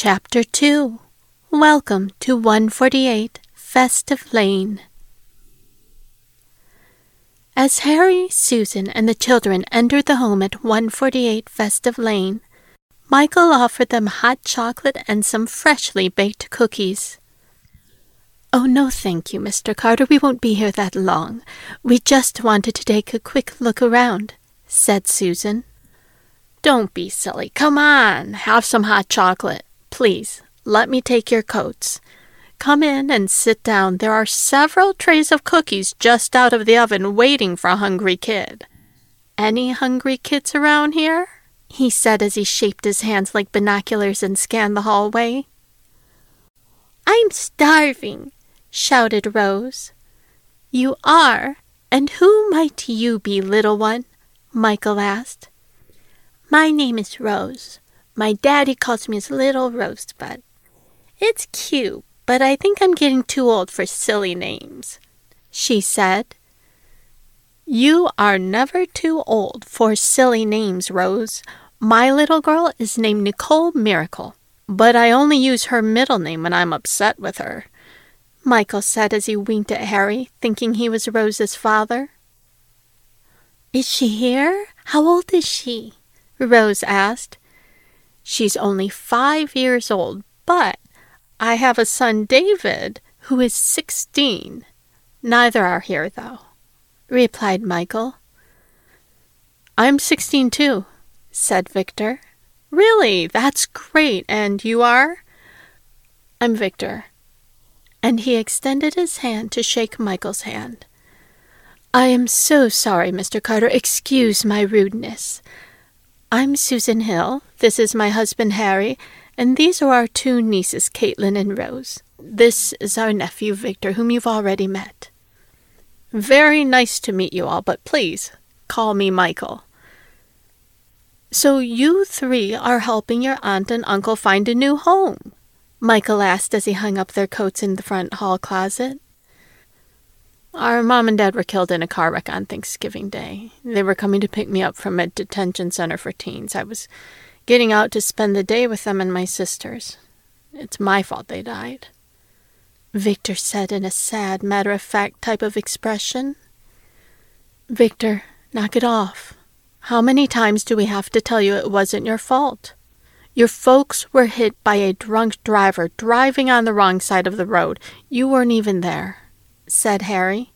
Chapter 2 Welcome to 148 Festive Lane. As Harry, Susan, and the children entered the home at 148 Festive Lane, Michael offered them hot chocolate and some freshly baked cookies. Oh, no, thank you, Mr. Carter. We won't be here that long. We just wanted to take a quick look around, said Susan. Don't be silly. Come on, have some hot chocolate. Please, let me take your coats. Come in and sit down. There are several trays of cookies just out of the oven waiting for a hungry kid. Any hungry kids around here? he said as he shaped his hands like binoculars and scanned the hallway. I'm starving, shouted Rose. You are? And who might you be, little one? Michael asked. My name is Rose. My daddy calls me his little rosebud. It's cute, but I think I'm getting too old for silly names, she said. You are never too old for silly names, Rose. My little girl is named Nicole Miracle, but I only use her middle name when I'm upset with her, Michael said as he winked at Harry, thinking he was Rose's father. Is she here? How old is she? Rose asked. She's only five years old, but I have a son, David, who is sixteen. Neither are here, though replied Michael. I'm sixteen too, said Victor. Really, that's great. And you are? I'm Victor. And he extended his hand to shake Michael's hand. I am so sorry, Mr. Carter. Excuse my rudeness. I'm Susan Hill. This is my husband, Harry, and these are our two nieces, Caitlin and Rose. This is our nephew, Victor, whom you've already met. Very nice to meet you all, but please call me Michael. So you three are helping your aunt and uncle find a new home? Michael asked as he hung up their coats in the front hall closet. Our mom and dad were killed in a car wreck on Thanksgiving Day. They were coming to pick me up from a detention center for teens. I was getting out to spend the day with them and my sisters. It's my fault they died. Victor said in a sad, matter of fact type of expression. Victor, knock it off. How many times do we have to tell you it wasn't your fault? Your folks were hit by a drunk driver driving on the wrong side of the road. You weren't even there, said Harry.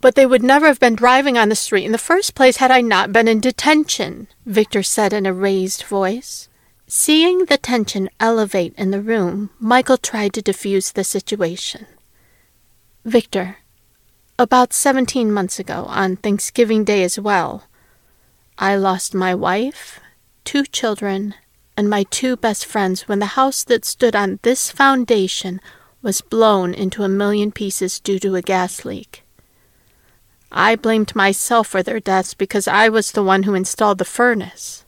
But they would never have been driving on the street in the first place had I not been in detention, Victor said in a raised voice. Seeing the tension elevate in the room, Michael tried to diffuse the situation. Victor, about seventeen months ago, on Thanksgiving Day as well, I lost my wife, two children, and my two best friends when the house that stood on this foundation was blown into a million pieces due to a gas leak. I blamed myself for their deaths because I was the one who installed the furnace.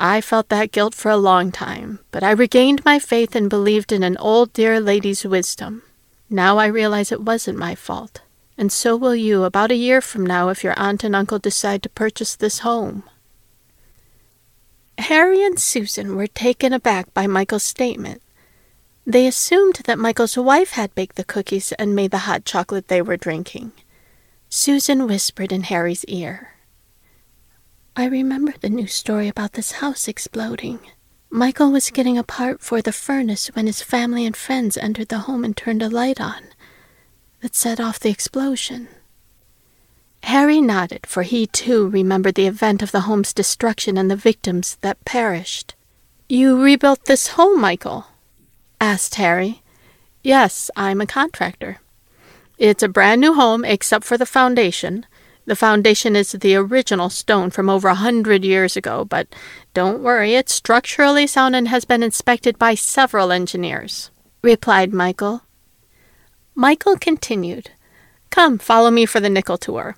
I felt that guilt for a long time, but I regained my faith and believed in an old dear lady's wisdom. Now I realize it wasn't my fault, and so will you about a year from now if your aunt and uncle decide to purchase this home. Harry and Susan were taken aback by Michael's statement. They assumed that Michael's wife had baked the cookies and made the hot chocolate they were drinking. Susan whispered in Harry's ear. I remember the news story about this house exploding. Michael was getting a part for the furnace when his family and friends entered the home and turned a light on that set off the explosion. Harry nodded, for he too remembered the event of the home's destruction and the victims that perished. You rebuilt this home, Michael? asked Harry. Yes, I'm a contractor. It's a brand new home except for the foundation. The foundation is the original stone from over a hundred years ago, but don't worry, it's structurally sound and has been inspected by several engineers, replied Michael. Michael continued, Come, follow me for the nickel tour.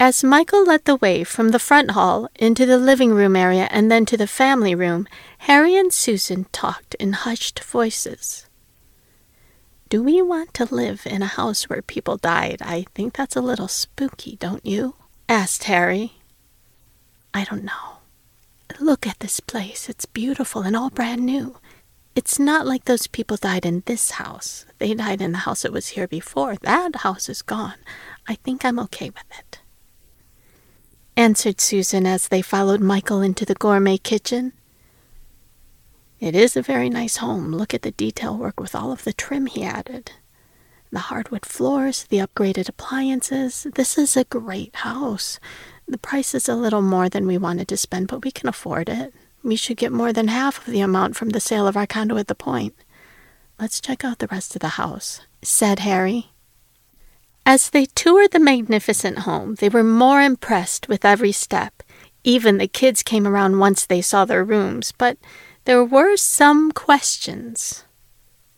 As Michael led the way from the front hall into the living room area and then to the family room, Harry and Susan talked in hushed voices. Do we want to live in a house where people died? I think that's a little spooky, don't you? asked Harry. I don't know. Look at this place. It's beautiful and all brand new. It's not like those people died in this house. They died in the house that was here before. That house is gone. I think I'm okay with it. Answered Susan as they followed Michael into the gourmet kitchen. It is a very nice home. Look at the detail work with all of the trim he added. The hardwood floors, the upgraded appliances. This is a great house. The price is a little more than we wanted to spend, but we can afford it. We should get more than half of the amount from the sale of our condo at the point. Let's check out the rest of the house, said Harry. As they toured the magnificent home, they were more impressed with every step. Even the kids came around once they saw their rooms, but there were some questions.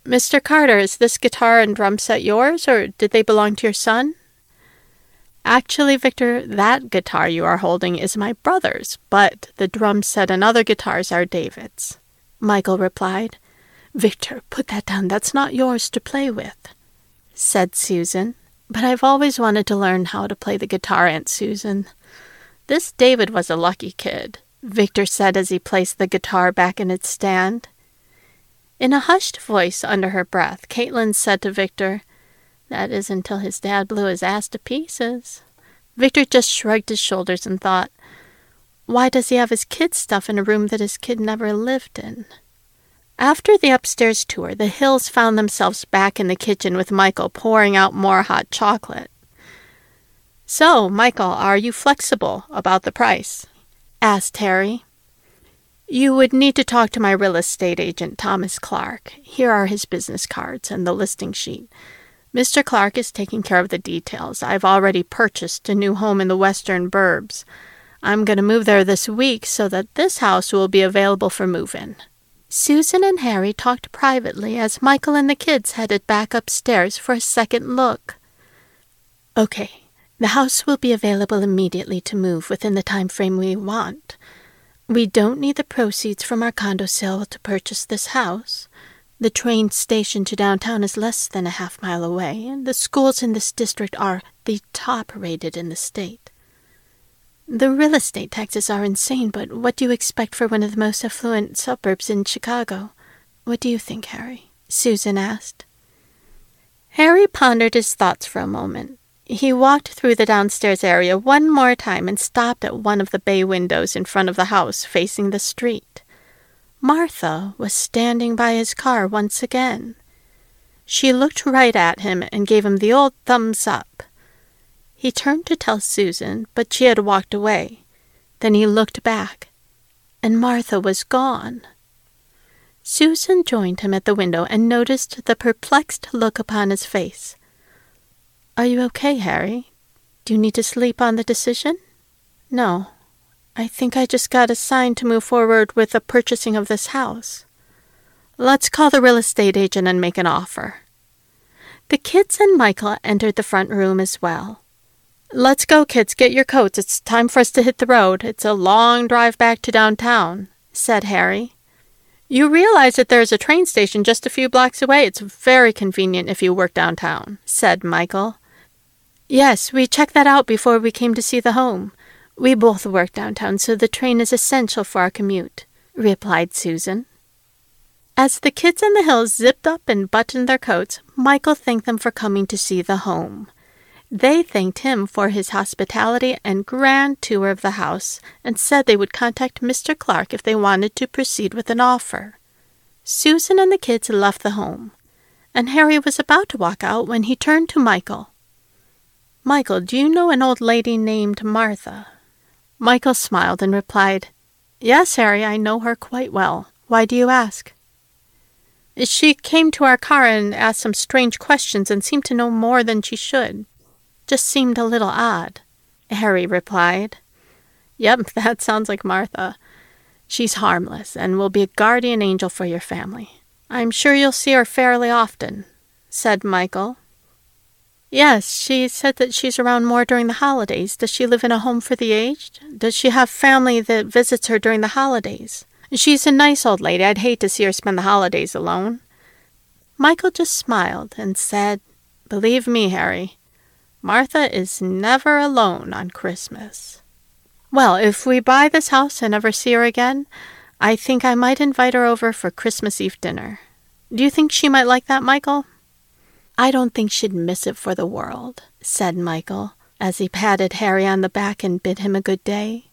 Mr. Carter, is this guitar and drum set yours, or did they belong to your son? Actually, Victor, that guitar you are holding is my brother's, but the drum set and other guitars are David's. Michael replied. Victor, put that down. That's not yours to play with, said Susan. But I've always wanted to learn how to play the guitar, Aunt Susan. This David was a lucky kid, Victor said as he placed the guitar back in its stand. In a hushed voice under her breath, Caitlin said to Victor, that is until his dad blew his ass to pieces. Victor just shrugged his shoulders and thought, why does he have his kid's stuff in a room that his kid never lived in? After the upstairs tour, the Hills found themselves back in the kitchen with Michael pouring out more hot chocolate. So, Michael, are you flexible about the price? Asked Harry. You would need to talk to my real estate agent, Thomas Clark. Here are his business cards and the listing sheet. Mr. Clark is taking care of the details. I've already purchased a new home in the western burbs. I'm going to move there this week so that this house will be available for move in. Susan and Harry talked privately as Michael and the kids headed back upstairs for a second look. Okay, the house will be available immediately to move within the time frame we want. We don't need the proceeds from our condo sale to purchase this house. The train station to downtown is less than a half mile away, and the schools in this district are the top rated in the state. The real estate taxes are insane, but what do you expect for one of the most affluent suburbs in Chicago? What do you think, Harry? Susan asked. Harry pondered his thoughts for a moment. He walked through the downstairs area one more time and stopped at one of the bay windows in front of the house facing the street. Martha was standing by his car once again. She looked right at him and gave him the old thumbs up. He turned to tell Susan, but she had walked away. Then he looked back, and Martha was gone. Susan joined him at the window and noticed the perplexed look upon his face. Are you okay, Harry? Do you need to sleep on the decision? No, I think I just got a sign to move forward with the purchasing of this house. Let's call the real estate agent and make an offer. The kids and Michael entered the front room as well. Let's go, kids. Get your coats. It's time for us to hit the road. It's a long drive back to downtown, said Harry. You realize that there's a train station just a few blocks away. It's very convenient if you work downtown, said Michael. Yes, we checked that out before we came to see the home. We both work downtown, so the train is essential for our commute, replied Susan. As the kids in the Hills zipped up and buttoned their coats, Michael thanked them for coming to see the home. They thanked him for his hospitality and grand tour of the house and said they would contact Mr. Clark if they wanted to proceed with an offer. Susan and the kids left the home, and Harry was about to walk out when he turned to Michael. Michael, do you know an old lady named Martha? Michael smiled and replied, Yes, Harry, I know her quite well. Why do you ask? She came to our car and asked some strange questions and seemed to know more than she should. Just seemed a little odd, Harry replied. Yep, that sounds like Martha. She's harmless and will be a guardian angel for your family. I'm sure you'll see her fairly often, said Michael. Yes, she said that she's around more during the holidays. Does she live in a home for the aged? Does she have family that visits her during the holidays? She's a nice old lady. I'd hate to see her spend the holidays alone. Michael just smiled and said, Believe me, Harry, Martha is never alone on Christmas. Well, if we buy this house and never see her again, I think I might invite her over for Christmas Eve dinner. Do you think she might like that, Michael? I don't think she'd miss it for the world, said Michael, as he patted Harry on the back and bid him a good day.